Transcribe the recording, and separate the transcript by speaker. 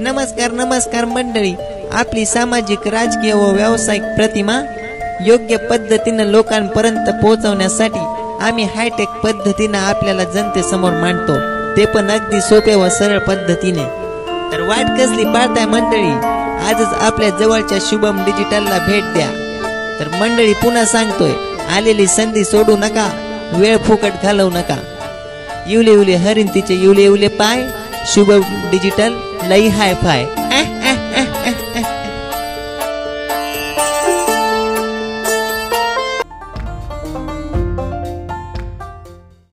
Speaker 1: नमस्कार नमस्कार मंडळी. आपली सामाजिक राजकीय व व्यावसायिक प्रतिमा योग्य पद्धतीनं लोकांपर्यंत पोहोचवण्यासाठी आम्ही हायटेक पद्धतीनं आपल्याला जनतेसमोर मांडतो. ते पण अगदी सोप्या व सरळ पद्धतीने. तर वाट कसली पाळताय मंडळी? आजच आपल्या जवळच्या शुभम डिजिटलला भेट द्या. तर मंडळी पुन्हा सांगतोय आलेली संधी सोडू नका वेळ फुकट घालवू नका. इवले इवले हरिण तिचे इवले इवले पाय. शुभ डिजिटल नई हाई फाई